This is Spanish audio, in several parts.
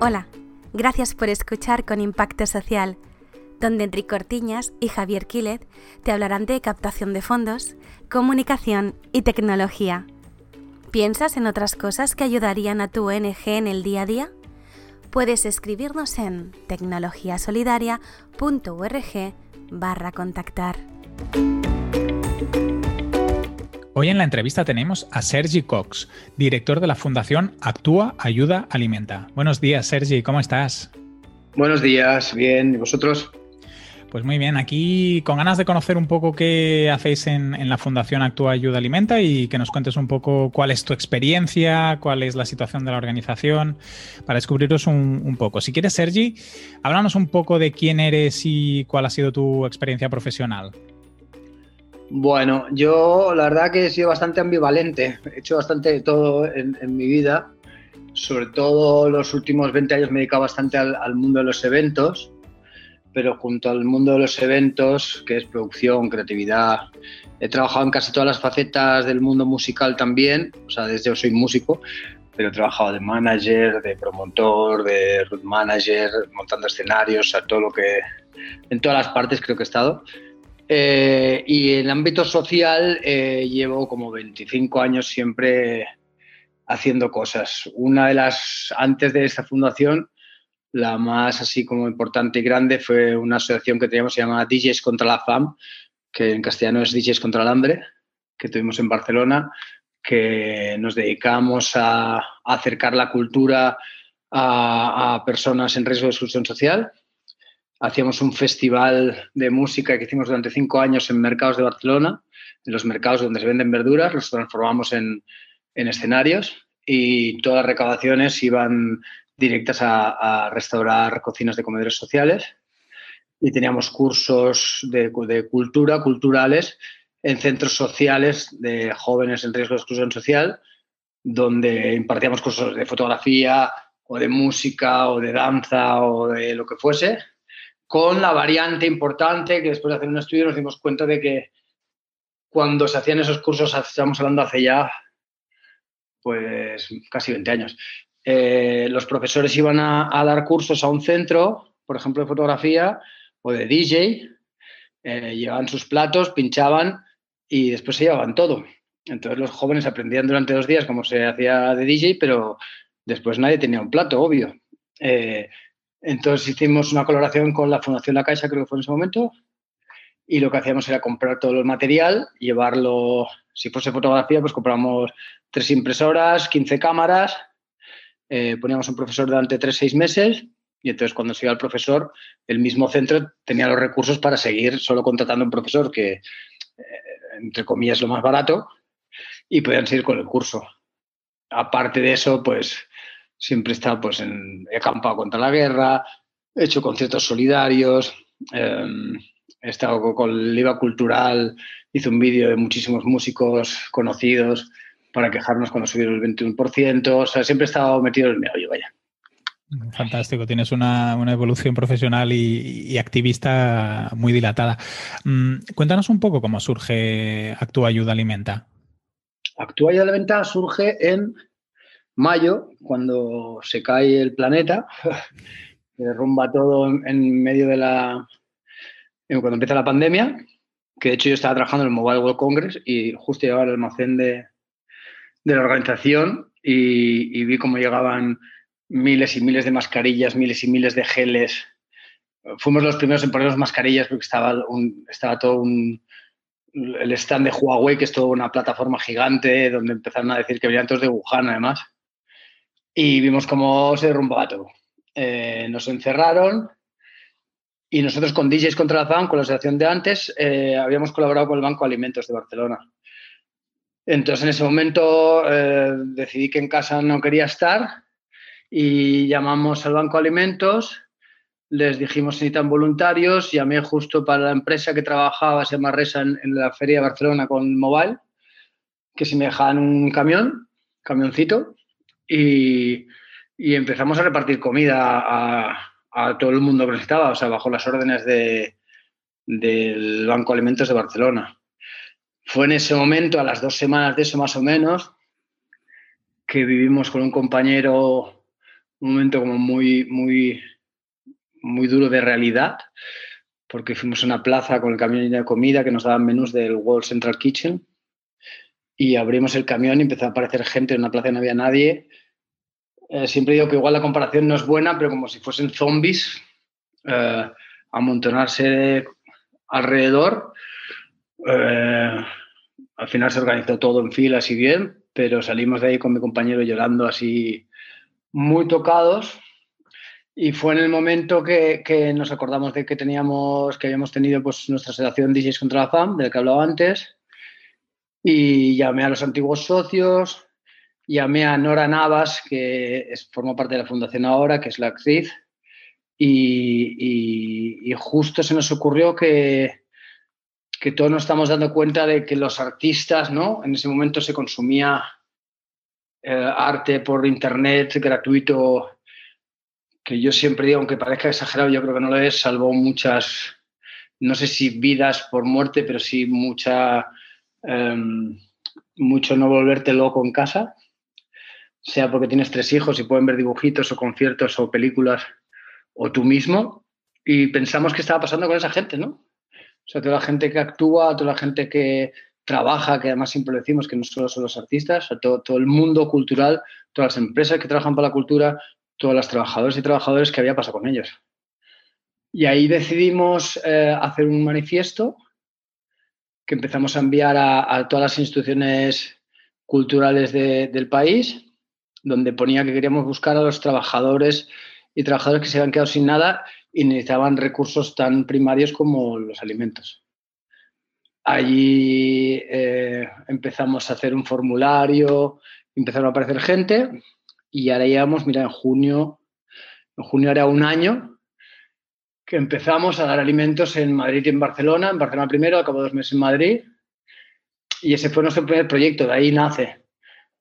Hola, gracias por escuchar con Impacto Social, donde Enrique Cortiñas y Javier Quilet te hablarán de captación de fondos, comunicación y tecnología. ¿Piensas en otras cosas que ayudarían a tu ONG en el día a día? Puedes escribirnos en tecnologiasolidaria.org barra contactar. Hoy en la entrevista tenemos a Sergi Cox, director de la Fundación Actúa, Ayuda, Alimenta. Buenos días, Sergi, ¿cómo estás? Buenos días, bien, ¿y vosotros? Pues muy bien, aquí con ganas de conocer un poco qué hacéis en, la Fundación Actúa Ayuda Alimenta y que nos cuentes un poco cuál es tu experiencia, cuál es la situación de la organización, para descubriros un, un poco. Si quieres, Sergi, háblanos un poco de quién eres y cuál ha sido tu experiencia profesional. Bueno, yo la verdad que he sido bastante ambivalente, he hecho bastante de todo en, mi vida, sobre todo los últimos 20 años me he dedicado bastante al, mundo de los eventos, pero junto al mundo de los eventos, que es producción, creatividad, he trabajado en casi todas las facetas del mundo musical también, o sea, desde yo soy músico, pero he trabajado de manager, de promotor, de root manager, montando escenarios, o sea, todo lo que, en todas las partes creo que he estado. Eh, y en ámbito social eh, llevo como 25 años siempre haciendo cosas. Una de las, antes de esta fundación, la más así como importante y grande fue una asociación que teníamos, se llama DJs contra la FAM, que en castellano es DJs contra el hambre, que tuvimos en Barcelona, que nos dedicamos a, acercar la cultura a personas en riesgo de exclusión social hacíamos un festival de música que hicimos durante cinco años en mercados de Barcelona, en los mercados donde se venden verduras, los transformamos en, escenarios y todas las recaudaciones iban directas a, restaurar cocinas de comedores sociales. Y teníamos cursos de, cultura, culturales, en centros sociales de jóvenes en riesgo de exclusión social, donde impartíamos cursos de fotografía o de música o de danza o de lo que fuese, con la variante importante que después de hacer un estudio nos dimos cuenta de que cuando se hacían esos cursos, estamos hablando hace ya pues casi 20 años, eh, los profesores iban a, dar cursos a un centro, por ejemplo, de fotografía o de DJ, eh, llevaban sus platos, pinchaban y después se llevaban todo. Entonces los jóvenes aprendían durante dos días cómo se hacía de DJ, pero después nadie tenía un plato, obvio. Eh, entonces hicimos una colaboración con la Fundación La Caixa, creo que fue en ese momento, y lo que hacíamos era comprar todo el material, llevarlo, si fuese fotografía, pues compramos tres impresoras, 15 cámaras, eh, poníamos un profesor durante tres, seis meses, y entonces cuando se iba el profesor, el mismo centro tenía los recursos para seguir solo contratando un profesor que, eh, entre comillas, lo más barato, y podían seguir con el curso. Aparte de eso, pues siempre he estado pues, en, he acampado contra la guerra, he hecho conciertos solidarios, em, he estado con el IVA Cultural, hice un vídeo de muchísimos músicos conocidos para quejarnos cuando subieron el 21%, o sea, siempre he estado metido en el meollo, vaya. Fantástico, tienes una, evolución profesional y, activista muy dilatada. Mm, cuéntanos un poco cómo surge Actúa Ayuda Alimenta. Actúa Ayuda Alimenta surge en mayo, cuando se cae el planeta, se derrumba todo en medio de la... cuando empieza la pandemia, que de hecho yo estaba trabajando en el Mobile World Congress y justo llegaba al almacén de, la organización y, vi cómo llegaban miles y miles de mascarillas, miles y miles de geles. Fuimos los primeros en ponernos mascarillas porque estaba, estaba todo un, el stand de Huawei, que es toda una plataforma gigante, donde empezaron a decir que venían todos de Wuhan, además y vimos cómo se derrumbaba todo. Eh, nos encerraron y nosotros con DJs contra la FAM, con la asociación de antes, eh, habíamos colaborado con el Banco Alimentos de Barcelona. Entonces en ese momento eh, decidí que en casa no quería estar y llamamos al Banco Alimentos, les dijimos si necesitan voluntarios, llamé justo para la empresa que trabajaba, se llama Resa, en, en la feria de Barcelona con Mobile, que si me dejaban un camión, camioncito, y, empezamos a repartir comida a, todo el mundo que necesitaba, o sea, bajo las órdenes de, del Banco Alimentos de Barcelona. Fue en ese momento, a las dos semanas de eso más o menos, que vivimos con un compañero un momento como muy, muy, muy duro de realidad, porque fuimos a una plaza con el camión de comida que nos daban menús del World Central Kitchen y abrimos el camión y empezó a aparecer gente, en una plaza no había nadie. Eh, siempre digo que igual la comparación no es buena, pero como si fuesen zombies, eh, amontonarse alrededor. Eh, al final se organizó todo en filas y bien, pero salimos de ahí con mi compañero llorando así muy tocados y fue en el momento que, que, nos acordamos de que teníamos, que habíamos tenido pues nuestra asociación DJs contra la FAM, de la que hablaba antes, y llamé a los antiguos socios, llamé a Nora Navas, que es, forma parte de la fundación ahora, que es la actriz, y, y, justo se nos ocurrió que, que todos nos estamos dando cuenta de que los artistas, ¿no? En ese momento se consumía eh, arte por internet gratuito que yo siempre digo, aunque parezca exagerado, yo creo que no lo es, salvó muchas, no sé si vidas por muerte, pero sí mucha, um, mucho no volverte loco en casa, sea porque tienes tres hijos y pueden ver dibujitos o conciertos o películas o tú mismo. Y pensamos qué estaba pasando con esa gente, ¿no? O sea, toda la gente que actúa, toda la gente que trabaja, que además siempre decimos que no solo son los artistas, todo, todo el mundo cultural, todas las empresas que trabajan para la cultura, todos los trabajadores y trabajadores que había pasado con ellos. Y ahí decidimos eh, hacer un manifiesto que empezamos a enviar a, todas las instituciones culturales de, del país, donde ponía que queríamos buscar a los trabajadores y trabajadores que se habían quedado sin nada y necesitaban recursos tan primarios como los alimentos. Allí eh, empezamos a hacer un formulario, empezaron a aparecer gente y ahora llevamos, mira, en junio, en junio era un año que empezamos a dar alimentos en Madrid y en Barcelona, en Barcelona primero, acabo dos meses en Madrid, y ese fue nuestro primer proyecto, de ahí nace,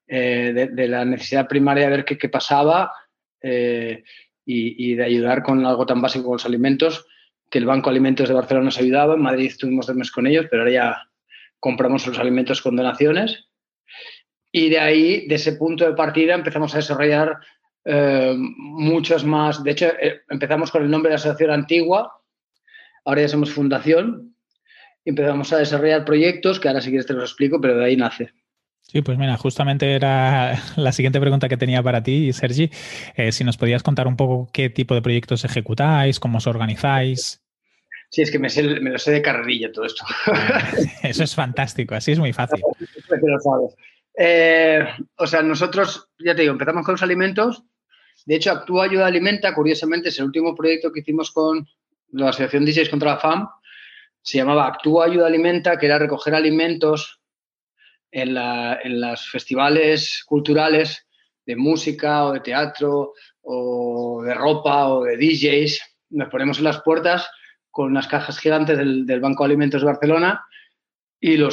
eh, de, la necesidad primaria de ver qué, pasaba eh, y, y, de ayudar con algo tan básico como los alimentos, que el Banco Alimentos de Barcelona nos ayudaba, en Madrid estuvimos dos meses con ellos, pero ahora ya compramos los alimentos con donaciones y de ahí, de ese punto de partida, empezamos a desarrollar eh, muchos más. De hecho, eh, empezamos con el nombre de asociación antigua, ahora ya somos fundación, y empezamos a desarrollar proyectos que ahora si quieres te los explico, pero de ahí nace. Sí, pues mira, justamente era la siguiente pregunta que tenía para ti, Sergi. Eh, si nos podías contar un poco qué tipo de proyectos ejecutáis, cómo os organizáis. Sí, es que me, sé, me lo sé de carrerilla todo esto. Eso es fantástico, así es muy fácil. lo sabes. Eh, o sea, nosotros, ya te digo, empezamos con los alimentos. De hecho, Actúa Ayuda Alimenta, curiosamente, es el último proyecto que hicimos con la Asociación 16 contra la FAM. Se llamaba Actúa Ayuda Alimenta, que era recoger alimentos en, la, los festivales culturales de música o de teatro o de ropa o de DJs. Nos ponemos en las puertas con unas cajas gigantes del, Banco de Alimentos de Barcelona y el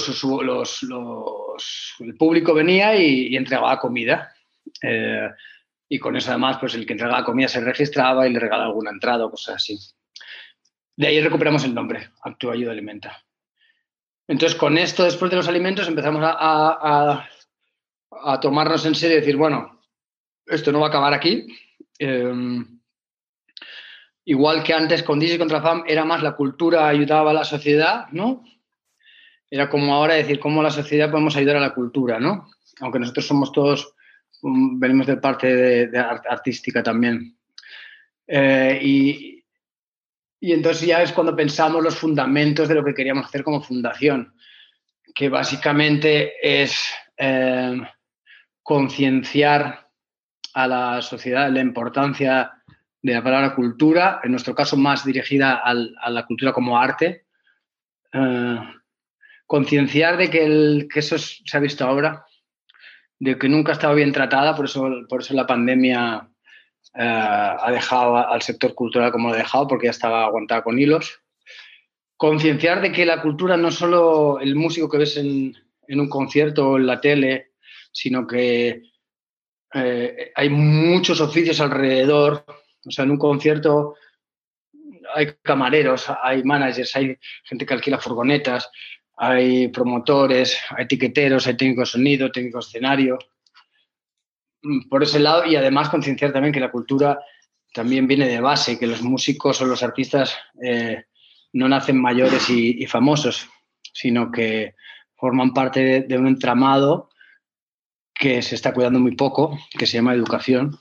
público venía y, y entregaba comida. Eh, y con eso además, pues el que entregaba comida se registraba y le regalaba alguna entrada o cosas así. De ahí recuperamos el nombre, Actúa Ayuda Alimenta. Entonces, con esto, después de los alimentos, empezamos a, a, a tomarnos en serio y decir, bueno, esto no va a acabar aquí. Eh, igual que antes con Dizzy contra FAM, era más la cultura ayudaba a la sociedad, ¿no? era como ahora decir cómo la sociedad podemos ayudar a la cultura, ¿no? Aunque nosotros somos todos, um, venimos de parte de, de art artística también. Eh, y, y entonces ya es cuando pensamos los fundamentos de lo que queríamos hacer como fundación, que básicamente es eh, concienciar a la sociedad la importancia de la palabra cultura, en nuestro caso más dirigida a la cultura como arte. Eh, concienciar de que, el, que eso es, se ha visto ahora, de que nunca ha estado bien tratada, por eso, por eso la pandemia eh, ha dejado al sector cultural como lo ha dejado, porque ya estaba aguantada con hilos. Concienciar de que la cultura no es solo el músico que ves en, un concierto o en la tele, sino que eh, hay muchos oficios alrededor. O sea, en un concierto hay camareros, hay managers, hay gente que alquila furgonetas, hay promotores, hay etiqueteros, hay técnicos de sonido, técnicos de escenario. Por ese lado y además concienciar también que la cultura también viene de base, que los músicos o los artistas eh, no nacen mayores y, famosos, sino que forman parte de, un entramado que se está cuidando muy poco, que se llama educación,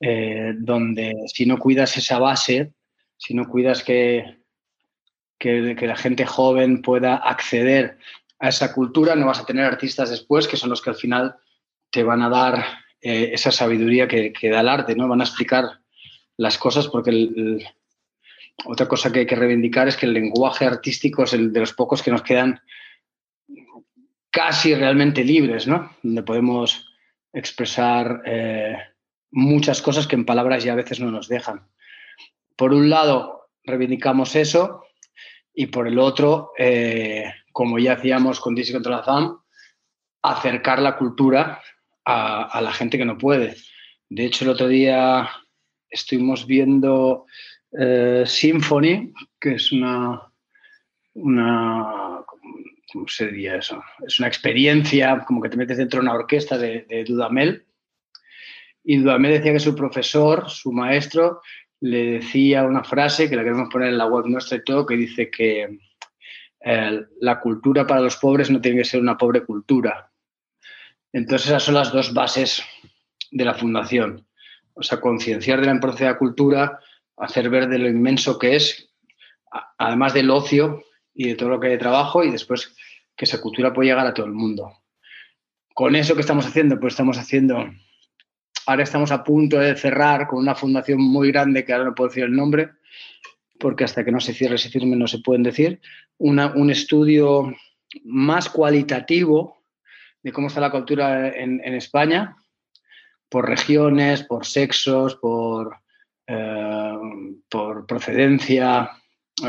eh, donde si no cuidas esa base, si no cuidas que, que, la gente joven pueda acceder a esa cultura, no vas a tener artistas después que son los que al final te van a dar eh, esa sabiduría que, da el arte, ¿no? Van a explicar las cosas porque otra cosa que hay que reivindicar es que el lenguaje artístico es el de los pocos que nos quedan casi realmente libres, ¿no? Donde podemos expresar eh, muchas cosas que en palabras ya a veces no nos dejan. Por un lado, reivindicamos eso y por el otro, eh, como ya hacíamos con Disney contra la FAM, acercar la cultura a, la gente que no puede. De hecho, el otro día estuvimos viendo eh, Symphony, que es una, una, ¿cómo se diría eso? Es una experiencia, como que te metes dentro de una orquesta de, Dudamel. Y Dudamel decía que su profesor, su maestro, le decía una frase que la queremos poner en la web nuestra y todo, que dice que eh, la cultura para los pobres no tiene que ser una pobre cultura. Entonces esas son las dos bases de la fundación. O sea, concienciar de la importancia de la cultura, hacer ver de lo inmenso que es, además del ocio y de todo lo que hay de trabajo, y después que esa cultura puede llegar a todo el mundo. Con eso que estamos haciendo, pues estamos haciendo Ahora estamos a punto de cerrar con una fundación muy grande, que ahora no puedo decir el nombre, porque hasta que no se cierre ese firme no se pueden decir, un estudio más cualitativo de cómo está la cultura en, España, por regiones, por sexos, por, eh, por procedencia,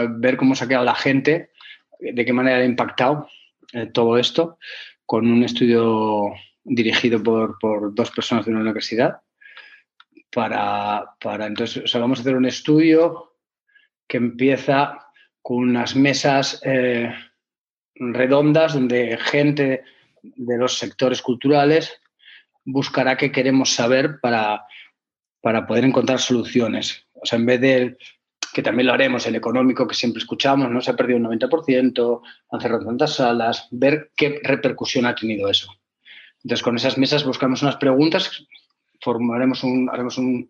ver cómo se ha quedado la gente, de qué manera ha impactado eh, todo esto, con un estudio dirigido por, dos personas de una universidad. Para, entonces, vamos a hacer un estudio que empieza con unas mesas eh, redondas donde gente de los sectores culturales buscará qué queremos saber para, para poder encontrar soluciones. O sea, en vez de que también lo haremos, el económico que siempre escuchamos, no se ha perdido un 90%, han cerrado tantas salas, ver qué repercusión ha tenido eso. Entonces, con esas mesas buscamos unas preguntas, formaremos un, haremos un,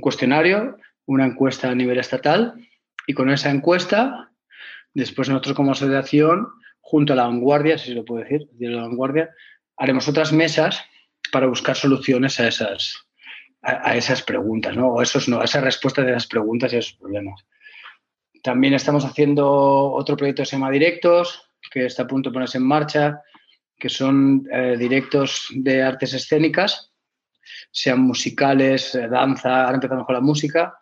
cuestionario, una encuesta a nivel estatal y con esa encuesta, después nosotros como asociación, junto a la vanguardia, si se lo puedo decir, de la vanguardia, haremos otras mesas para buscar soluciones a esas, a, esas preguntas, ¿no? O esos no, a esas respuestas de esas preguntas y esos problemas. También estamos haciendo otro proyecto que se llama Directos, que está a punto de ponerse en marcha, que son eh, directos de artes escénicas, sean musicales, eh, danza, ahora empezamos con la música,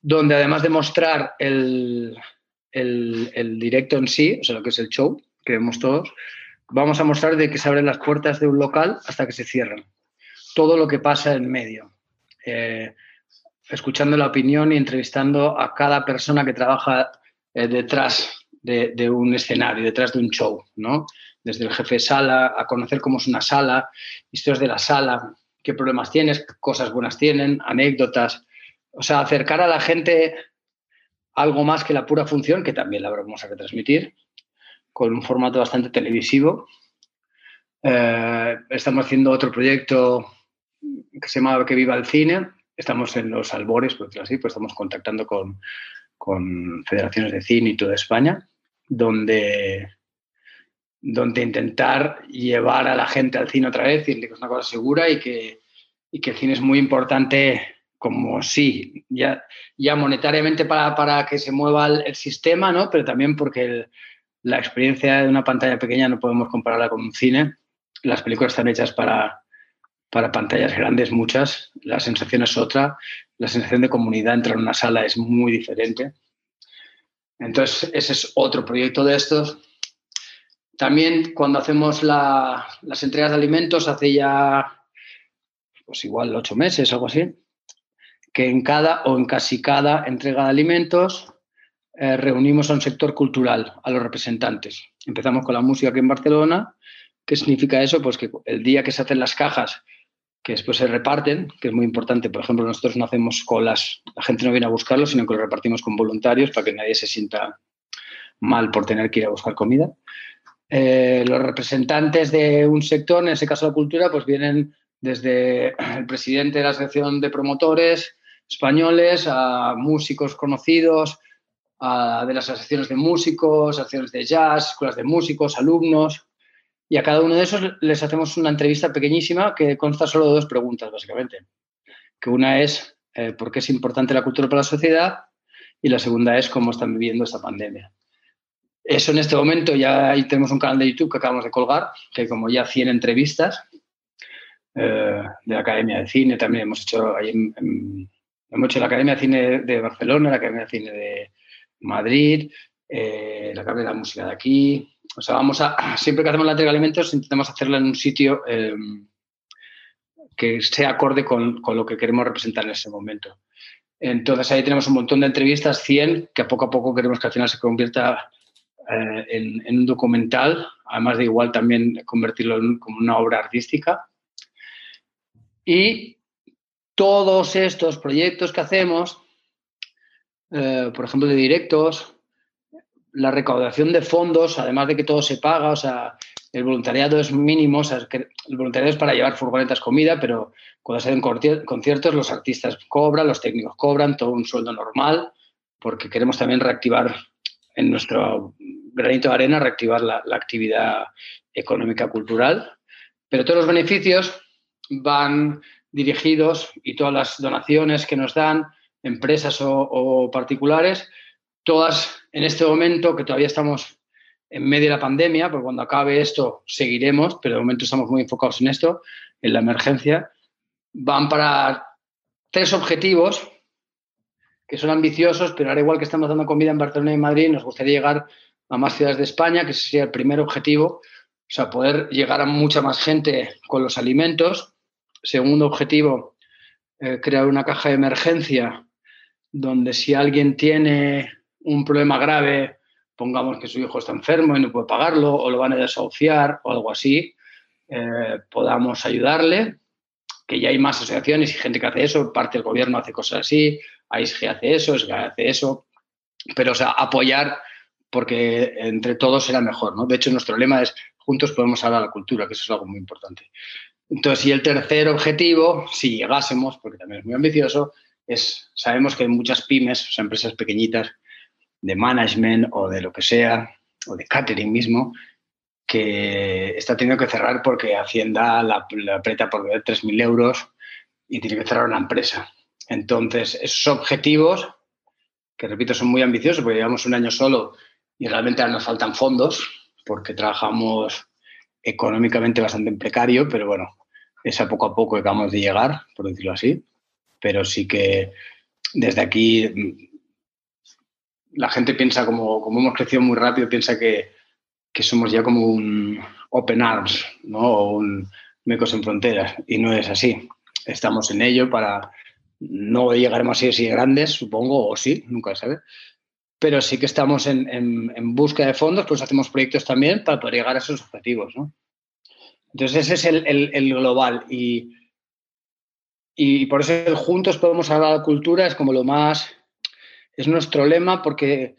donde además de mostrar el, el, directo en sí, o sea, lo que es el show, que vemos todos, vamos a mostrar de que se abren las puertas de un local hasta que se cierran. Todo lo que pasa en medio. Eh, escuchando la opinión y entrevistando a cada persona que trabaja detrás de, de, un escenario, detrás de un show, ¿no? desde el jefe de sala, a conocer cómo es una sala, historias de la sala, qué problemas tienes, qué cosas buenas tienen, anécdotas. O sea, acercar a la gente algo más que la pura función, que también la vamos a retransmitir, con un formato bastante televisivo. Eh, estamos haciendo otro proyecto que se llama Que viva el cine. Estamos en los albores, por decirlo así, pues estamos contactando con, con federaciones de cine y toda España, donde donde intentar llevar a la gente al cine otra vez, decirle que es una cosa segura y que, que el cine es muy importante como sí, ya, ya monetariamente para, para que se mueva el, sistema, ¿no? pero también porque la experiencia de una pantalla pequeña no podemos compararla con un cine. Las películas están hechas para, para pantallas grandes, muchas. La sensación es otra. La sensación de comunidad entrar en una sala es muy diferente. Entonces, ese es otro proyecto de estos también cuando hacemos las entregas de alimentos, hace ya, pues igual ocho meses, algo así, que en cada o en casi cada entrega de alimentos eh, reunimos a un sector cultural, a los representantes. Empezamos con la música aquí en Barcelona. ¿Qué significa eso? Pues que el día que se hacen las cajas que después se reparten, que es muy importante. Por ejemplo, nosotros no hacemos colas, la gente no viene a buscarlo, sino que lo repartimos con voluntarios para que nadie se sienta mal por tener que ir a buscar comida. Eh, los representantes de un sector, en ese caso la cultura, pues vienen desde el presidente de la Asociación de Promotores españoles a músicos conocidos, a, de las asociaciones de músicos, asociaciones de jazz, escuelas de músicos, alumnos. Y a cada uno de esos les hacemos una entrevista pequeñísima que consta solo de dos preguntas, básicamente. Que una es eh, por qué es importante la cultura para la sociedad y la segunda es cómo están viviendo esta pandemia. Eso en este momento ya tenemos un canal de YouTube que acabamos de colgar, que como ya 100 entrevistas eh, de la Academia de Cine, también hemos hecho ahí hemos hecho la Academia de Cine de Barcelona, la Academia de Cine de Madrid, eh, la Academia de la Música de aquí, o sea, vamos a, siempre que hacemos la entrega de alimentos, intentamos hacerla en un sitio eh, que sea acorde con, con, lo que queremos representar en ese momento. Entonces ahí tenemos un montón de entrevistas, 100, que poco a poco queremos que al final se convierta eh, en, en, un documental, además de igual también convertirlo en como una obra artística. Y todos estos proyectos que hacemos, eh, por ejemplo, de directos, la recaudación de fondos, además de que todo se paga, o sea, el voluntariado es mínimo, o sea, el voluntariado es para llevar furgonetas comida, pero cuando se hacen conciertos los artistas cobran, los técnicos cobran, todo un sueldo normal, porque queremos también reactivar en nuestro granito de arena, reactivar la actividad económica cultural. Pero todos los beneficios van dirigidos y todas las donaciones que nos dan empresas o, o particulares todas en este momento que todavía estamos en medio de la pandemia, porque cuando acabe esto seguiremos, pero de momento estamos muy enfocados en esto, en la emergencia, van para tres objetivos que son ambiciosos, pero ahora igual que estamos dando comida en Barcelona y Madrid, nos gustaría llegar a más ciudades de España, que sería el primer objetivo, o sea, poder llegar a mucha más gente con los alimentos. Segundo objetivo, eh, crear una caja de emergencia donde si alguien tiene un problema grave, pongamos que su hijo está enfermo y no puede pagarlo o lo van a desahuciar o algo así, eh, podamos ayudarle, que ya hay más asociaciones y gente que hace eso, parte del gobierno hace cosas así, AISG hace eso, SGA hace eso, pero o sea, apoyar porque entre todos será mejor, ¿no? De hecho, nuestro lema es juntos podemos salvar la cultura, que eso es algo muy importante. Entonces, y el tercer objetivo, si llegásemos, porque también es muy ambicioso, es, sabemos que hay muchas pymes, o sea, empresas pequeñitas, de management o de lo que sea, o de catering mismo, que está teniendo que cerrar porque Hacienda la, la aprieta por ver 3.000 euros y tiene que cerrar una empresa. Entonces, esos objetivos, que repito, son muy ambiciosos, porque llevamos un año solo y realmente nos faltan fondos, porque trabajamos económicamente bastante en precario, pero bueno, es a poco a poco acabamos de llegar, por decirlo así. Pero sí que desde aquí la gente piensa, como, como hemos crecido muy rápido, piensa que, que somos ya como un Open Arms, ¿no? O un Mecos en Fronteras, y no es así. Estamos en ello para no llegaremos así así grandes, supongo, o sí, nunca se sabe. Pero sí que estamos en, en, en, búsqueda de fondos, pues hacemos proyectos también para poder llegar a esos objetivos, ¿no? Entonces ese es el, el, el global y, y por eso el juntos podemos hablar de cultura es como lo más es nuestro lema porque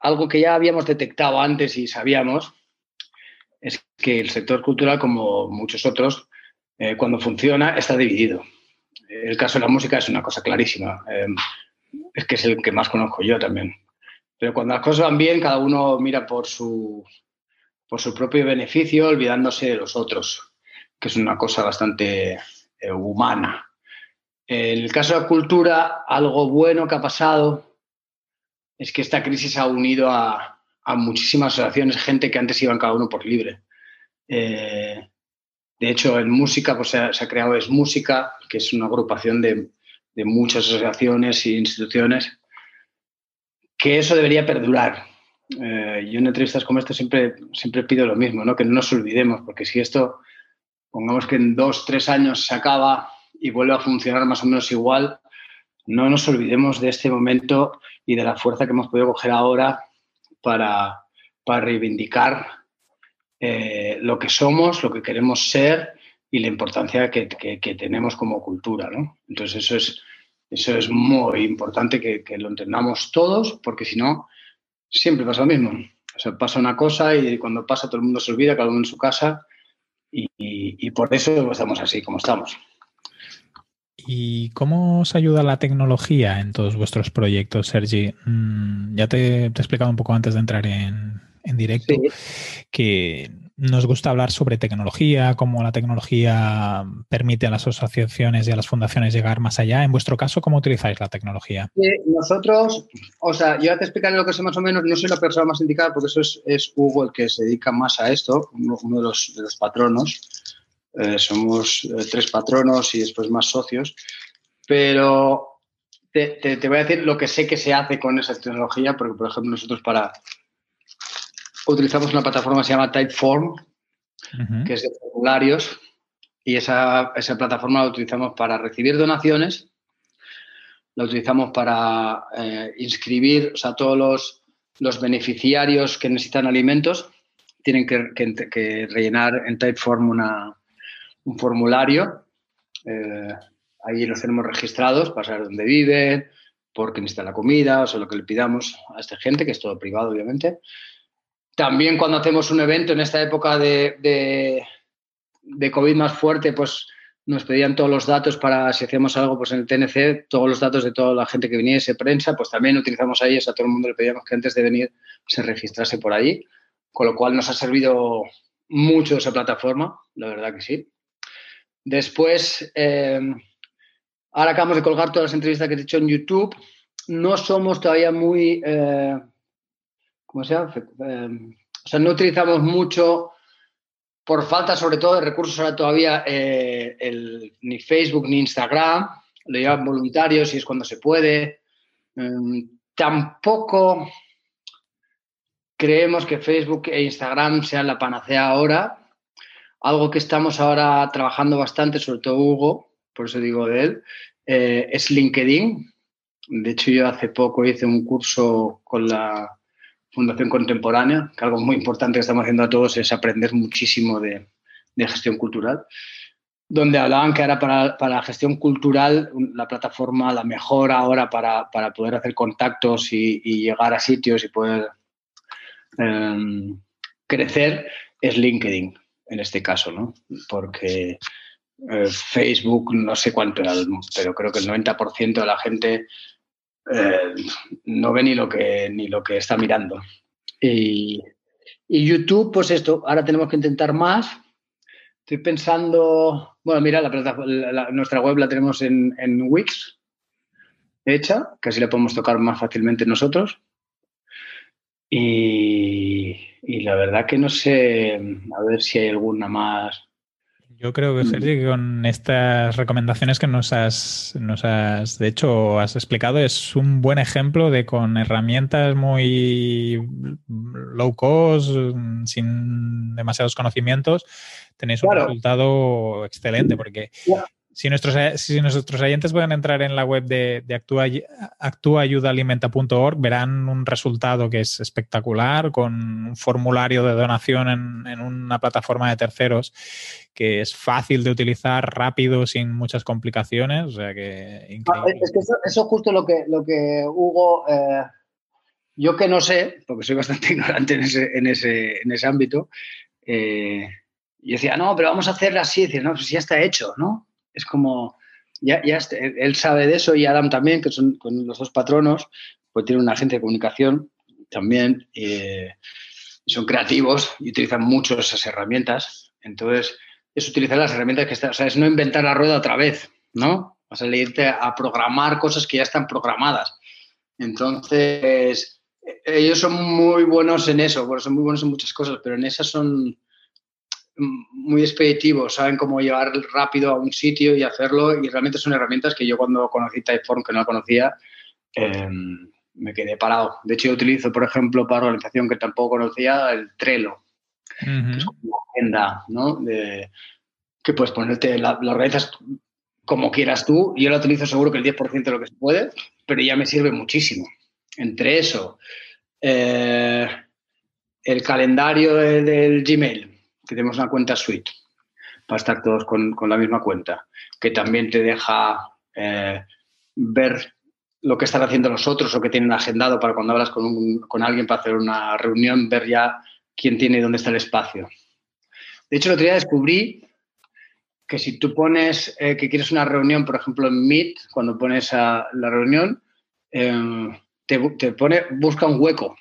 algo que ya habíamos detectado antes y sabíamos es que el sector cultural, como muchos otros, eh, cuando funciona está dividido. El caso de la música es una cosa clarísima. Eh, es que es el que más conozco yo también. Pero cuando las cosas van bien, cada uno mira por su, por su propio beneficio, olvidándose de los otros, que es una cosa bastante eh, humana. En el caso de la cultura, algo bueno que ha pasado es que esta crisis ha unido a, a muchísimas asociaciones, gente que antes iban cada uno por libre. Eh, de hecho, en música pues, se, ha, creado Es Música, que es una agrupación de, de muchas asociaciones e instituciones, que eso debería perdurar. Eh, yo en entrevistas como esta siempre, siempre pido lo mismo, ¿no? que no nos olvidemos, porque si esto, pongamos que en dos, tres años se acaba y vuelve a funcionar más o menos igual, no nos olvidemos de este momento y de la fuerza que hemos podido coger ahora para, para reivindicar eh, lo que somos, lo que queremos ser y la importancia que, tenemos como cultura, ¿no? Entonces eso es, eso es muy importante que, lo entendamos todos, porque si no, siempre pasa lo mismo. O sea, pasa una cosa y cuando pasa todo el mundo se olvida, cada uno en su casa y, por eso estamos así como estamos. ¿Y cómo os ayuda la tecnología en todos vuestros proyectos, Sergi? Mm, ya te, he explicado un poco antes de entrar en, directo que nos gusta hablar sobre tecnología, cómo la tecnología permite a las asociaciones y a las fundaciones llegar más allá. En vuestro caso, ¿cómo utilizáis la tecnología? nosotros, o sea, yo te explicaré lo que sé más o menos, no soy la persona más indicada porque eso es, Hugo el que se dedica más a esto, uno, de, los, patronos. Eh, somos eh, tres patronos y después más socios, pero te, te, voy a decir lo que sé que se hace con esa tecnología, porque por ejemplo nosotros para utilizamos una plataforma que se llama Typeform, que es de formularios, y esa, plataforma la utilizamos para recibir donaciones, la utilizamos para eh, inscribir, o sea, todos los, beneficiarios que necesitan alimentos tienen que, rellenar en Typeform una, un formulario. Eh, ahí los tenemos registrados para saber dónde viven, por qué necesita la comida, o sea, lo que le pidamos a esta gente, que es todo privado, obviamente. También cuando hacemos un evento en esta época de, COVID más fuerte, pues nos pedían todos los datos para si hacemos algo pues en el TNC, todos los datos de toda la gente que viniese, prensa, pues también utilizamos ahí, a todo el mundo le pedíamos que antes de venir se registrase por allí, con lo cual nos ha servido mucho esa plataforma, la verdad que sí. Después, eh, ahora acabamos de colgar todas las entrevistas que he hecho en YouTube. No somos todavía muy eh, ¿cómo se llama? Em, o sea, no utilizamos mucho, por falta sobre todo de recursos ahora todavía, eh, ni Facebook ni Instagram, lo llevan voluntarios y es cuando se puede. Em, tampoco creemos que Facebook e Instagram sean la panacea ahora. Algo que estamos ahora trabajando bastante, sobre todo Hugo, por eso digo de él, eh, es LinkedIn. De hecho, yo hace poco hice un curso con la Fundación Contemporánea, que algo muy importante que estamos haciendo a todos es aprender muchísimo de, gestión cultural, donde hablaban que era para, la gestión cultural la plataforma la mejor ahora para, poder hacer contactos y, llegar a sitios y poder em, crecer es LinkedIn en este caso, ¿no? Porque eh, Facebook, no sé cuánto era, pero creo que el 90% de la gente eh, no ve ni lo que, ni lo que está mirando. Y, YouTube, pues esto, ahora tenemos que intentar más. Estoy pensando, bueno, mira, la, nuestra web la tenemos en, en Wix hecha, que así la podemos tocar más fácilmente nosotros. Y, y, la verdad que no sé, a ver si hay alguna más yo creo que, Sergi, con estas recomendaciones que nos has, nos has, de hecho, has explicado, es un buen ejemplo de con herramientas muy low cost, sin demasiados conocimientos, tenéis un resultado excelente, porque si nuestros, si nuestros oyentes pueden entrar en la web de, de actuaayudaalimenta.org, verán un resultado que es espectacular, con un formulario de donación en, una plataforma de terceros que es fácil de utilizar, rápido, sin muchas complicaciones. O sea que, ah, es que eso, es justo lo que, lo que Hugo, eh, yo que no sé, porque soy bastante ignorante en ese, en ese, en ese ámbito, eh, y decía, no, pero vamos a hacerlo así, decir, no, pues ya está hecho, ¿no? Es como, ya, ya este, él sabe de eso y Adam también, que son con los dos patronos, pues tiene una agencia de comunicación también, y son creativos y utilizan mucho esas herramientas. Entonces, es utilizar las herramientas que están, o sea, es no inventar la rueda otra vez, ¿no? O sea, irte a programar cosas que ya están programadas. Entonces, ellos son muy buenos en eso, bueno, son muy buenos en muchas cosas, pero en esas son, muy expeditivos, saben cómo llegar rápido a un sitio y hacerlo y realmente son herramientas que yo cuando conocí Typeform, que no la conocía, em, me quedé parado. De hecho, yo utilizo, por ejemplo, para organización que tampoco conocía, el Trello, que es como una agenda, ¿no? De, que puedes ponerte, la, organizas como quieras tú. Yo la utilizo seguro que el 10% de lo que se puede, pero ya me sirve muchísimo. Entre eso, eh, el calendario del Gmail, tenemos una cuenta suite. para estar todos con, la misma cuenta, que también te deja eh, ver lo que están haciendo los otros o que tienen agendado para cuando hablas con, con alguien para hacer una reunión, ver ya quién tiene y dónde está el espacio. De hecho, el otro día descubrí que si tú pones eh, que quieres una reunión, por ejemplo, en Meet, cuando pones a la reunión, em, te, pone, busca un hueco.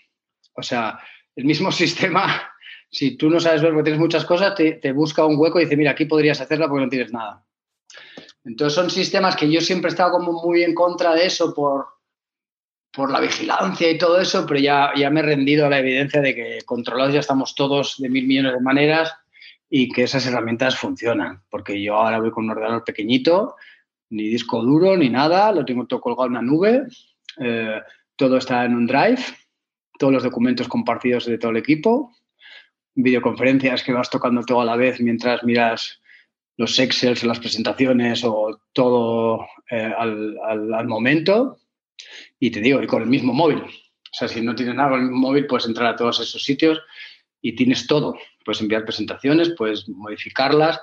O sea, el mismo sistema, si tú no sabes ver porque tienes muchas cosas, te, busca un hueco y dice, mira, aquí podrías hacerla porque no tienes nada. Entonces son sistemas que yo siempre he estado como muy en contra de eso por, por la vigilancia y todo eso, pero ya, ya me he rendido a la evidencia de que controlados ya estamos todos de mil millones de maneras y que esas herramientas funcionan, porque yo ahora voy con un ordenador pequeñito, ni disco duro, ni nada, lo tengo todo colgado en una nube, eh, todo está en un drive, todos los documentos compartidos de todo el equipo, videoconferencias que vas tocando todo a la vez mientras miras los Excel, las presentaciones o todo eh, al, al, momento. Y te digo, y con el mismo móvil. O sea, si no tienes nada con el mismo móvil, puedes entrar a todos esos sitios y tienes todo. Puedes enviar presentaciones, puedes modificarlas,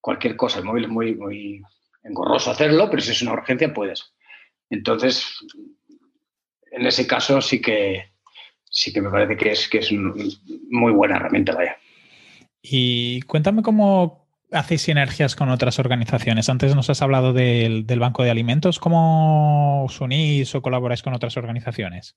cualquier cosa. El móvil es muy, muy engorroso hacerlo, pero si es una urgencia, puedes. Entonces, en ese caso sí que, sí que me parece que es, que es muy buena herramienta, vaya. Y cuéntame cómo hacéis sinergias con otras organizaciones. Antes nos has hablado del, del Banco de Alimentos. ¿Cómo os unís o colaboráis con otras organizaciones?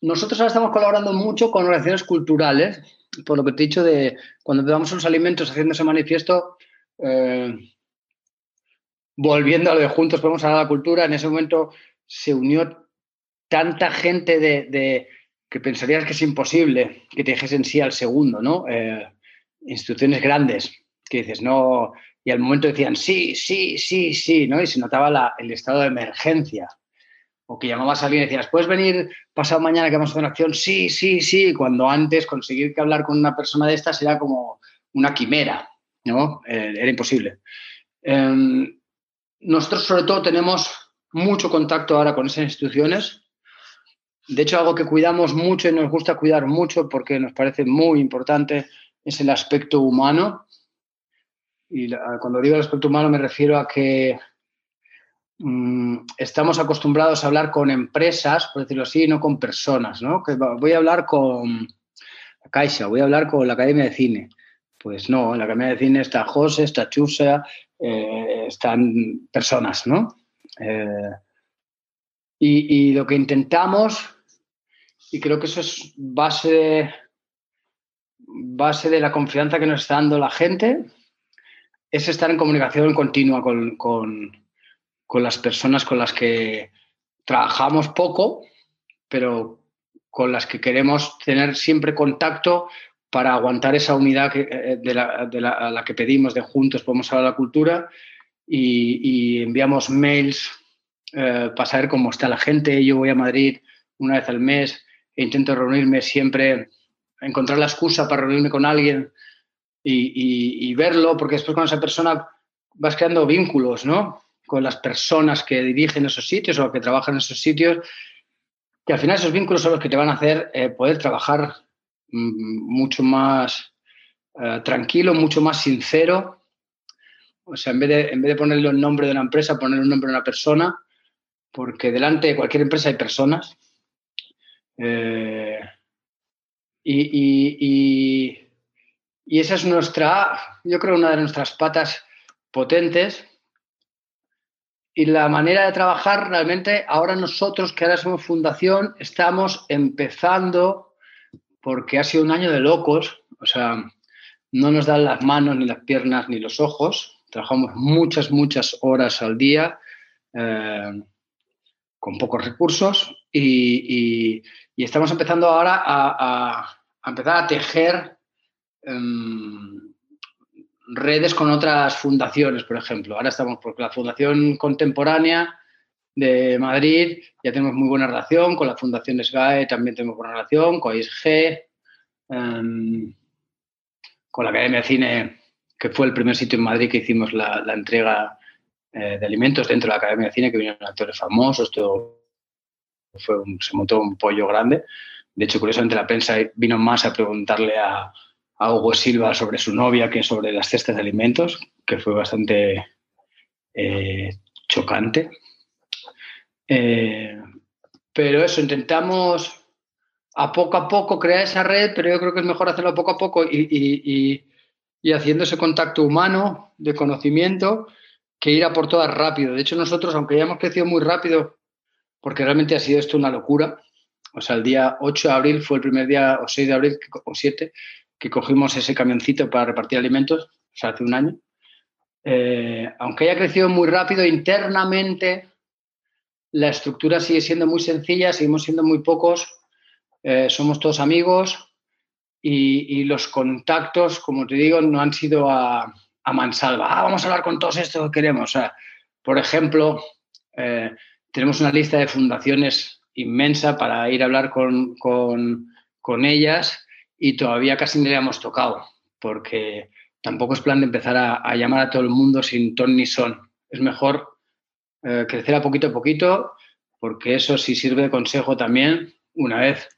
Nosotros ahora estamos colaborando mucho con organizaciones culturales, por lo que te he dicho de cuando a los alimentos haciendo ese manifiesto, eh, volviendo a lo de juntos podemos hablar de la cultura, en ese momento se unió tanta gente de, que pensarías que es imposible que te dijesen sí al segundo, ¿no? Eh, instituciones grandes que dices, no, y al momento decían sí, sí, sí, sí, ¿no? Y se notaba el estado de emergencia o que llamabas a alguien y decías, ¿puedes venir pasado mañana que vamos a hacer una acción? Sí, sí, sí, cuando antes conseguir que hablar con una persona de estas era como una quimera, ¿no? Eh, era imposible. Em, nosotros sobre todo tenemos mucho contacto ahora con esas instituciones. De hecho, algo que cuidamos mucho y nos gusta cuidar mucho porque nos parece muy importante es el aspecto humano. Y cuando digo el aspecto humano me refiero a que Mm, estamos acostumbrados a hablar con empresas, por decirlo así, no con personas, ¿no? Que voy a hablar con la Caixa, voy a hablar con la Academia de Cine. Pues no, en la Academia de Cine está José, está Chusa, eh, están personas, ¿no? Eh, y, lo que intentamos, y creo que eso es base, base de la confianza que nos está dando la gente, es estar en comunicación continua con con las personas con las que trabajamos poco, pero con las que queremos tener siempre contacto para aguantar esa unidad eh, de, la, a la que pedimos de juntos podemos hablar de la cultura y, enviamos mails eh, para saber cómo está la gente. Yo voy a Madrid una vez al mes e intento reunirme siempre, encontrar la excusa para reunirme con alguien y, y verlo, porque después con esa persona vas creando vínculos, ¿no? con las personas que dirigen esos sitios o que trabajan en esos sitios, que al final esos vínculos son los que te van a hacer eh, poder trabajar mm, mucho más eh, tranquilo, mucho más sincero. O sea, en vez, de, en vez de ponerle el nombre de una empresa, poner un nombre de una persona, porque delante de cualquier empresa hay personas. Eh, y, y esa es nuestra, yo creo, una de nuestras patas potentes y la manera de trabajar realmente, ahora nosotros que ahora somos fundación, estamos empezando porque ha sido un año de locos, o sea, no nos dan las manos, ni las piernas, ni los ojos, trabajamos muchas, muchas horas al día eh, con pocos recursos y, estamos empezando ahora a, empezar a tejer. Em, redes con otras fundaciones, por ejemplo. Ahora estamos, porque la Fundación Contemporánea de Madrid ya tenemos muy buena relación, con la Fundación SGAE también tenemos buena relación, con ISG, em, con la Academia de Cine, que fue el primer sitio en Madrid que hicimos la, entrega eh, de alimentos dentro de la Academia de Cine, que vinieron actores famosos, todo fue se montó un pollo grande. De hecho, curiosamente la prensa vino más a preguntarle a, Hugo Silva sobre su novia que sobre las cestas de alimentos, que fue bastante eh, chocante. Eh, pero eso, intentamos a poco a poco crear esa red, pero yo creo que es mejor hacerlo poco a poco y, haciendo ese contacto humano de conocimiento que ir a por todas rápido. De hecho, nosotros, aunque ya hemos crecido muy rápido, porque realmente ha sido esto una locura, o sea, el día 8 de abril fue el primer día, o 6 de abril, o 7, que cogimos ese camioncito para repartir alimentos, o sea, hace un año. Eh, aunque haya crecido muy rápido, internamente la estructura sigue siendo muy sencilla, seguimos siendo muy pocos, eh, somos todos amigos y, los contactos, como te digo, no han sido a, mansalva. Ah, vamos a hablar con todos esto que queremos. por ejemplo, eh, tenemos una lista de fundaciones inmensa para ir a hablar con, con ellas y todavía casi no le hemos tocado, porque tampoco es plan de empezar a, llamar a todo el mundo sin ton ni son. Es mejor eh, crecer a poquito a poquito, porque eso sí sirve de consejo también. Una vez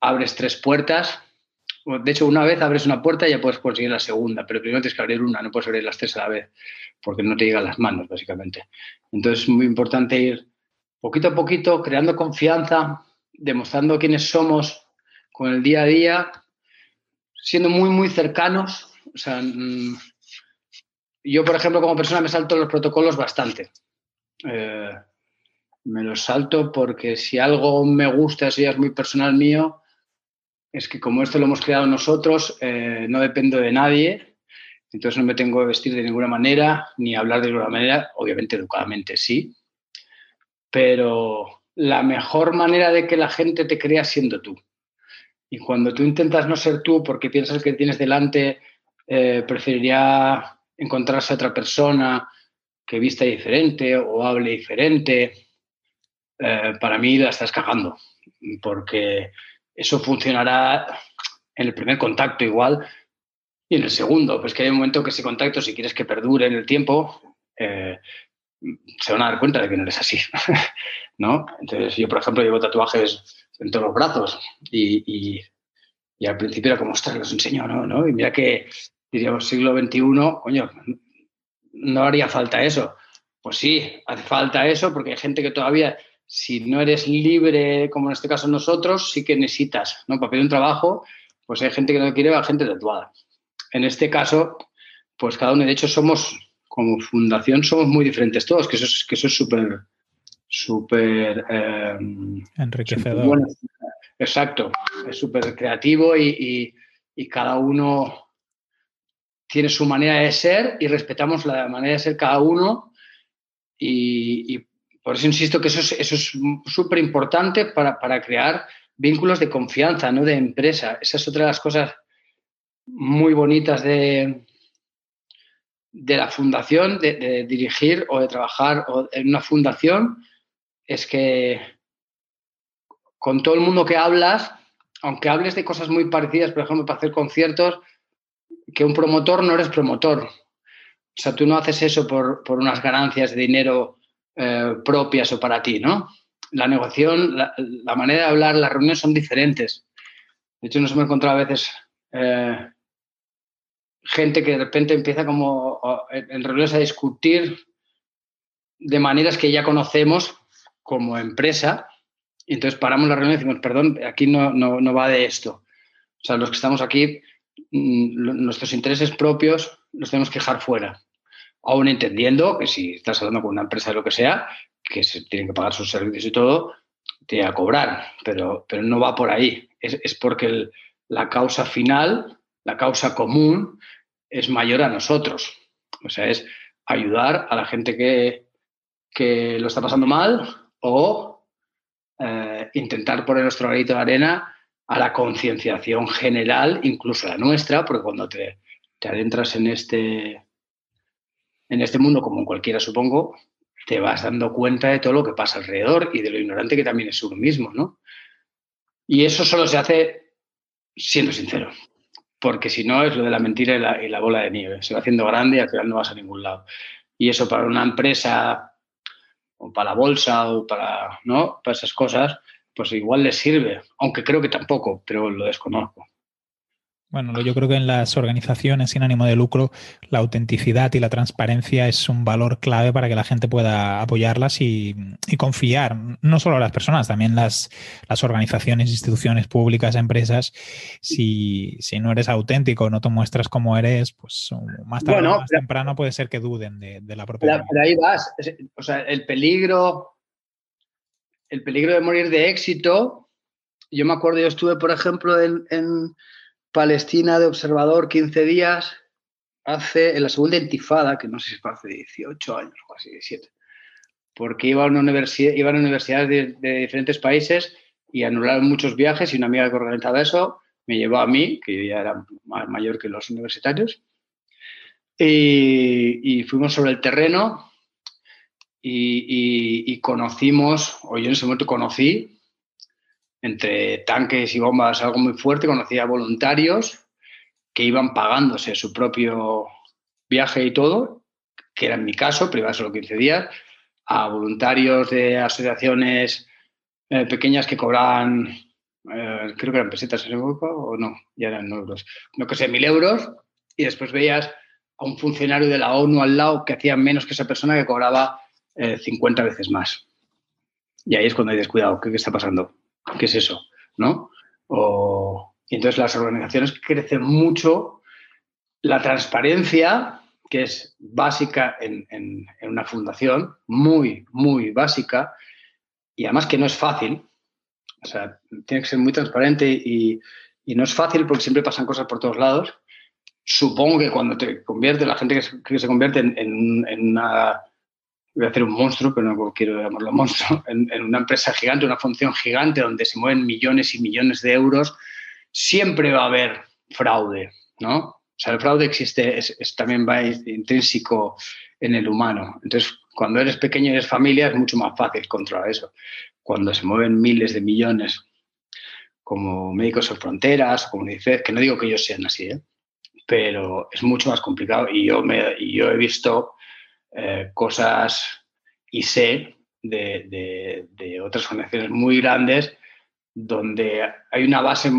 abres tres puertas, de hecho, una vez abres una puerta y ya puedes conseguir la segunda, pero primero tienes que abrir una, no puedes abrir las tres a la vez, porque no te llegan las manos, básicamente. Entonces es muy importante ir poquito a poquito, creando confianza, demostrando quiénes somos con el día a día, siendo muy, muy cercanos. Mm, yo, por ejemplo, como persona me salto los protocolos bastante. Eh, me los salto porque si algo me gusta, ya es muy personal mío, es que como esto lo hemos creado nosotros, eh, no dependo de nadie, entonces no me tengo que vestir de ninguna manera, ni hablar de ninguna manera, obviamente educadamente sí, pero la mejor manera de que la gente te crea siendo tú. Y cuando tú intentas no ser tú porque piensas que tienes delante, eh, preferiría encontrarse a otra persona que vista diferente o hable diferente, eh, para mí la estás cagando, porque eso funcionará en el primer contacto igual y en el segundo, pues que hay un momento que ese contacto, si quieres que perdure en el tiempo, eh, se van a dar cuenta de que no eres así, ¿no? Entonces yo, por ejemplo, llevo tatuajes en todos los brazos. Y, al principio era como, ostras, los enseño, ¿no? Y mira que, diríamos, siglo XXI, coño, no haría falta eso. Pues sí, hace falta eso porque hay gente que todavía, si no eres libre, como en este caso nosotros, sí que necesitas, ¿no? Para pedir un trabajo, pues hay gente que no quiere, hay gente tatuada. En este caso, pues cada uno, de hecho, somos, como fundación, somos muy diferentes todos, que eso es que eso es súper súper... Em, Enriquecedor. exacto, es súper creativo y, cada uno tiene su manera de ser y respetamos la manera de ser cada uno y, por eso insisto que eso es súper importante para, crear vínculos de confianza, no de empresa. Esa es otra de las cosas muy bonitas de, de la fundación, de, de, dirigir o de trabajar en una fundación, es que con todo el mundo que hablas, aunque hables de cosas muy parecidas, por ejemplo, para hacer conciertos, que un promotor no eres promotor. O sea, tú no haces eso por, unas ganancias de dinero eh, propias o para ti, ¿no? La negociación, la, manera de hablar, las reuniones son diferentes. De hecho, nos hemos encontrado a veces eh, gente que de repente empieza como en reuniones a discutir de maneras que ya conocemos como empresa, y entonces paramos la reunión y decimos, perdón, aquí no, no, va de esto. O sea, los que estamos aquí, mm, nuestros intereses propios los tenemos que dejar fuera. Aún entendiendo que si estás hablando con una empresa de lo que sea, que se tienen que pagar sus servicios y todo, te va a cobrar, pero, pero no va por ahí. Es, porque la causa final, la causa común, es mayor a nosotros. O sea, es ayudar a la gente que, que lo está pasando mal o eh, intentar poner nuestro granito de arena a la concienciación general, incluso la nuestra, porque cuando te, adentras en este, en este mundo, como en cualquiera supongo, te vas dando cuenta de todo lo que pasa alrededor y de lo ignorante que también es uno mismo, ¿no? Y eso solo se hace siendo sincero, porque si no es lo de la mentira y la, y la bola de nieve, se va haciendo grande y al final no vas a ningún lado. Y eso para una empresa o para la bolsa o para, ¿no? para esas cosas, pues igual les sirve, aunque creo que tampoco, pero lo desconozco. Bueno, yo creo que en las organizaciones sin ánimo de lucro la autenticidad y la transparencia es un valor clave para que la gente pueda apoyarlas y, confiar, no solo a las personas, también las, las organizaciones, instituciones públicas, empresas. Si, no eres auténtico, no te muestras como eres, pues más tarde o más temprano puede ser que duden de, la propia. Pero, ahí vas. O sea, el peligro, el peligro de morir de éxito. Yo me acuerdo, yo estuve, por ejemplo, en Palestina de observador 15 días, hace, en la segunda intifada, que no sé si fue hace 18 años o así, 17, porque iba a, una universidad, iba a universidades de, diferentes países y anularon muchos viajes y una amiga que organizaba eso me llevó a mí, que ya era mayor que los universitarios, y, fuimos sobre el terreno y, y, conocimos, o yo en ese momento conocí entre tanques y bombas algo muy fuerte, conocía voluntarios que iban pagándose su propio viaje y todo, que era en mi caso, pero iba solo 15 días, a voluntarios de asociaciones eh, pequeñas que cobraban, eh, creo que eran pesetas en Europa, o no, ya eran euros, no que sé, mil euros, y después veías a un funcionario de la ONU al lado que hacía menos que esa persona que cobraba 50 eh, veces más. Y ahí es cuando hay descuidado, ¿qué, qué está pasando? ¿Qué es eso? ¿No? y entonces las organizaciones crecen mucho. La transparencia, que es básica en, una fundación, muy, muy básica, y además que no es fácil. O sea, tiene que ser muy transparente y, no es fácil porque siempre pasan cosas por todos lados. Supongo que cuando te convierte, la gente que se, convierte en, una voy a hacer un monstruo, pero no quiero llamarlo monstruo, en, una empresa gigante, una función gigante donde se mueven millones y millones de euros, siempre va a haber fraude, ¿no? O sea, el fraude existe, es, también va intrínseco en el humano. Entonces, cuando eres pequeño y eres familia, es mucho más fácil controlar eso. Cuando se mueven miles de millones, como Médicos Sin Fronteras, como UNICEF, que no digo que ellos sean así, ¿eh? pero es mucho más complicado. Y yo, me, y yo he visto eh, cosas y sé de, otras organizaciones muy grandes donde hay una base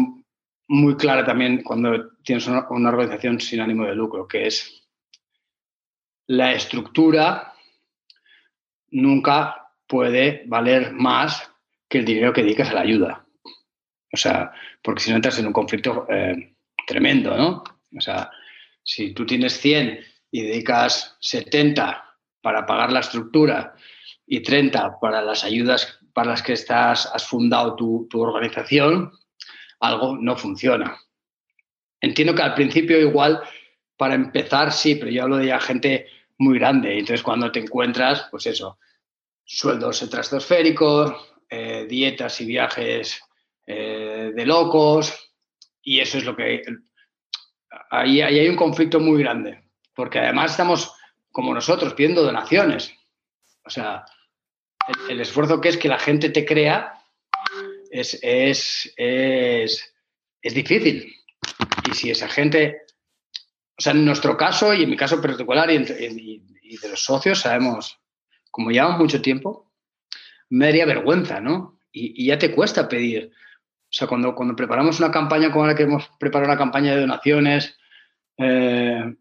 muy clara también cuando tienes una, organización sin ánimo de lucro, que es la estructura nunca puede valer más que el dinero que dedicas a la ayuda. O sea, porque si no entras en un conflicto eh, tremendo, ¿no? O sea, si tú tienes 100 y dedicas 70 para pagar la estructura y 30 para las ayudas para las que estás, has fundado tu, organización, algo no funciona. Entiendo que al principio igual, para empezar, sí, pero yo hablo de ya gente muy grande. Entonces, cuando te encuentras, pues eso, sueldos estratosféricos, eh, dietas y viajes eh, de locos, y eso es lo que... Ahí, ahí hay un conflicto muy grande, porque además estamos como nosotros, pidiendo donaciones. O sea, el, esfuerzo que es que la gente te crea es, es, es, difícil. Y si esa gente, o sea, en nuestro caso y en mi caso particular y, de los socios, sabemos, como llevamos mucho tiempo, me daría vergüenza, ¿no? Y, ya te cuesta pedir. O sea, cuando, cuando preparamos una campaña como la que hemos preparado una campaña de donaciones, eh,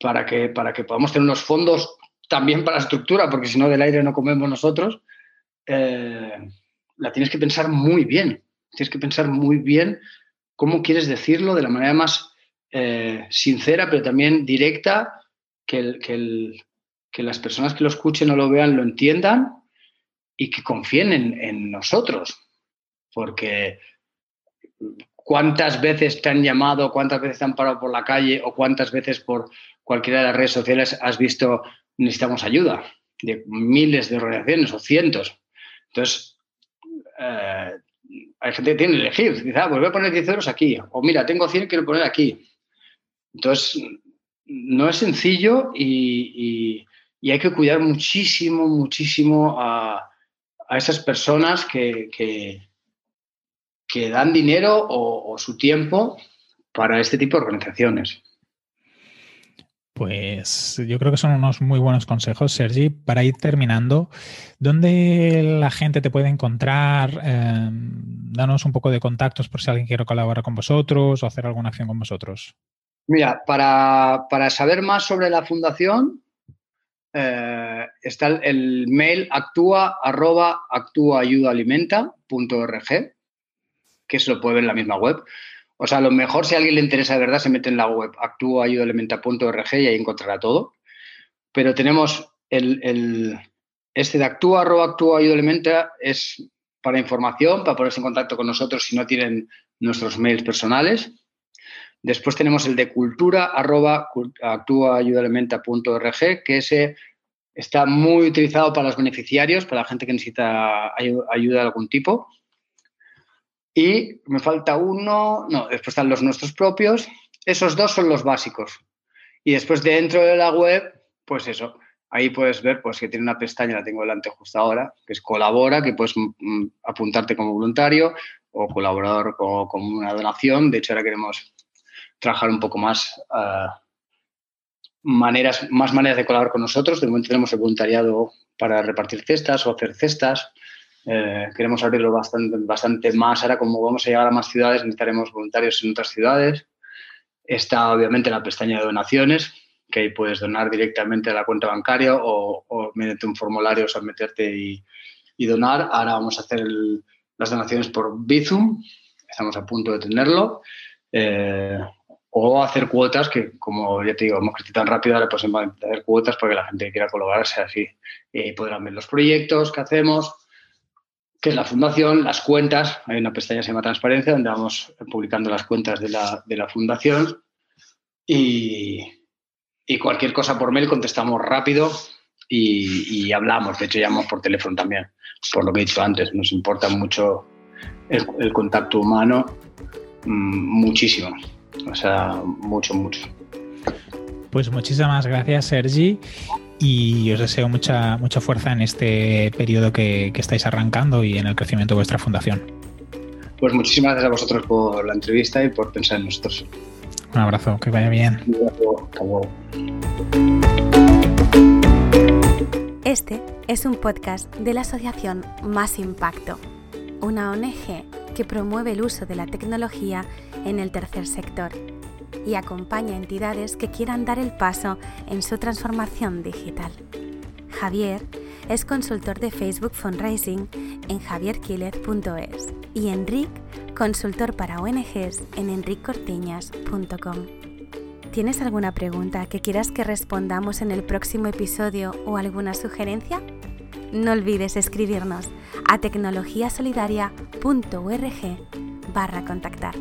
para que, para que podamos tener unos fondos también para la estructura, porque si no del aire no comemos nosotros, eh, la tienes que pensar muy bien. Tienes que pensar muy bien cómo quieres decirlo de la manera más eh, sincera, pero también directa, que, que, las personas que lo escuchen o lo vean lo entiendan y que confíen en, en nosotros. Porque cuántas veces te han llamado, cuántas veces te han parado por la calle o cuántas veces por cualquiera de las redes sociales has visto necesitamos ayuda de miles de organizaciones o cientos. Entonces, eh, hay gente que tiene que elegir. Dice, ah, pues voy a poner 10 euros aquí. O mira, tengo 100 y quiero poner aquí. Entonces, no es sencillo y, hay que cuidar muchísimo, muchísimo a, esas personas que dan dinero o, su tiempo para este tipo de organizaciones. Pues yo creo que son unos muy buenos consejos, Sergi. Para ir terminando, ¿dónde la gente te puede encontrar? Eh, danos un poco de contactos por si alguien quiere colaborar con vosotros o hacer alguna acción con vosotros. Mira, para, saber más sobre la fundación, eh, está el, mail actúa arroba que se lo puede ver en la misma web. O sea, a lo mejor si a alguien le interesa de verdad se mete en la web actúaayudaelementa.org y ahí encontrará todo. Pero tenemos el, este de actúa arroba actúa es para información, para ponerse en contacto con nosotros si no tienen nuestros mails personales. Después tenemos el de cultura arroba que ese está muy utilizado para los beneficiarios, para la gente que necesita ayuda de algún tipo. Y me falta uno, no, después están los nuestros propios. Esos dos son los básicos. Y después dentro de la web, pues eso, ahí puedes ver pues que tiene una pestaña, la tengo delante justo ahora, que es colabora, que puedes mm, apuntarte como voluntario o colaborador con, una donación. De hecho, ahora queremos trabajar un poco más eh, maneras, más maneras de colaborar con nosotros. De momento tenemos el voluntariado para repartir cestas o hacer cestas. Eh, queremos abrirlo bastante, bastante más. Ahora, como vamos a llegar a más ciudades, necesitaremos voluntarios en otras ciudades. Está obviamente la pestaña de donaciones, que ahí puedes donar directamente a la cuenta bancaria o, mediante un formulario o meterte y, donar. Ahora vamos a hacer las donaciones por Bizum. Estamos a punto de tenerlo. Eh, o hacer cuotas, que como ya te digo, hemos crecido tan rápido, ahora pues hacer cuotas para que la gente que quiera colaborar sea así. Y podrán ver los proyectos que hacemos es la fundación, las cuentas, hay una pestaña que se llama Transparencia, donde vamos publicando las cuentas de la, fundación. Y, cualquier cosa por mail contestamos rápido y, hablamos, de hecho llamamos por teléfono también, por lo que he dicho antes, nos importa mucho el, contacto humano, mm, muchísimo, o sea, mucho, mucho. Pues muchísimas gracias, Sergi y os deseo mucha, mucha fuerza en este periodo que, estáis arrancando y en el crecimiento de vuestra fundación. Pues muchísimas gracias a vosotros por la entrevista y por pensar en nosotros. Un abrazo, que vaya bien. Este es un podcast de la asociación Más Impacto, una ONG que promueve el uso de la tecnología en el tercer sector y acompaña a entidades que quieran dar el paso en su transformación digital. Javier es consultor de Facebook Fundraising en javierquilez.es y Enric, consultor para ONGs en enriccortiñas.com. ¿Tienes alguna pregunta que quieras que respondamos en el próximo episodio o alguna sugerencia? No olvides escribirnos a tecnologiasolidaria.org barra contactar.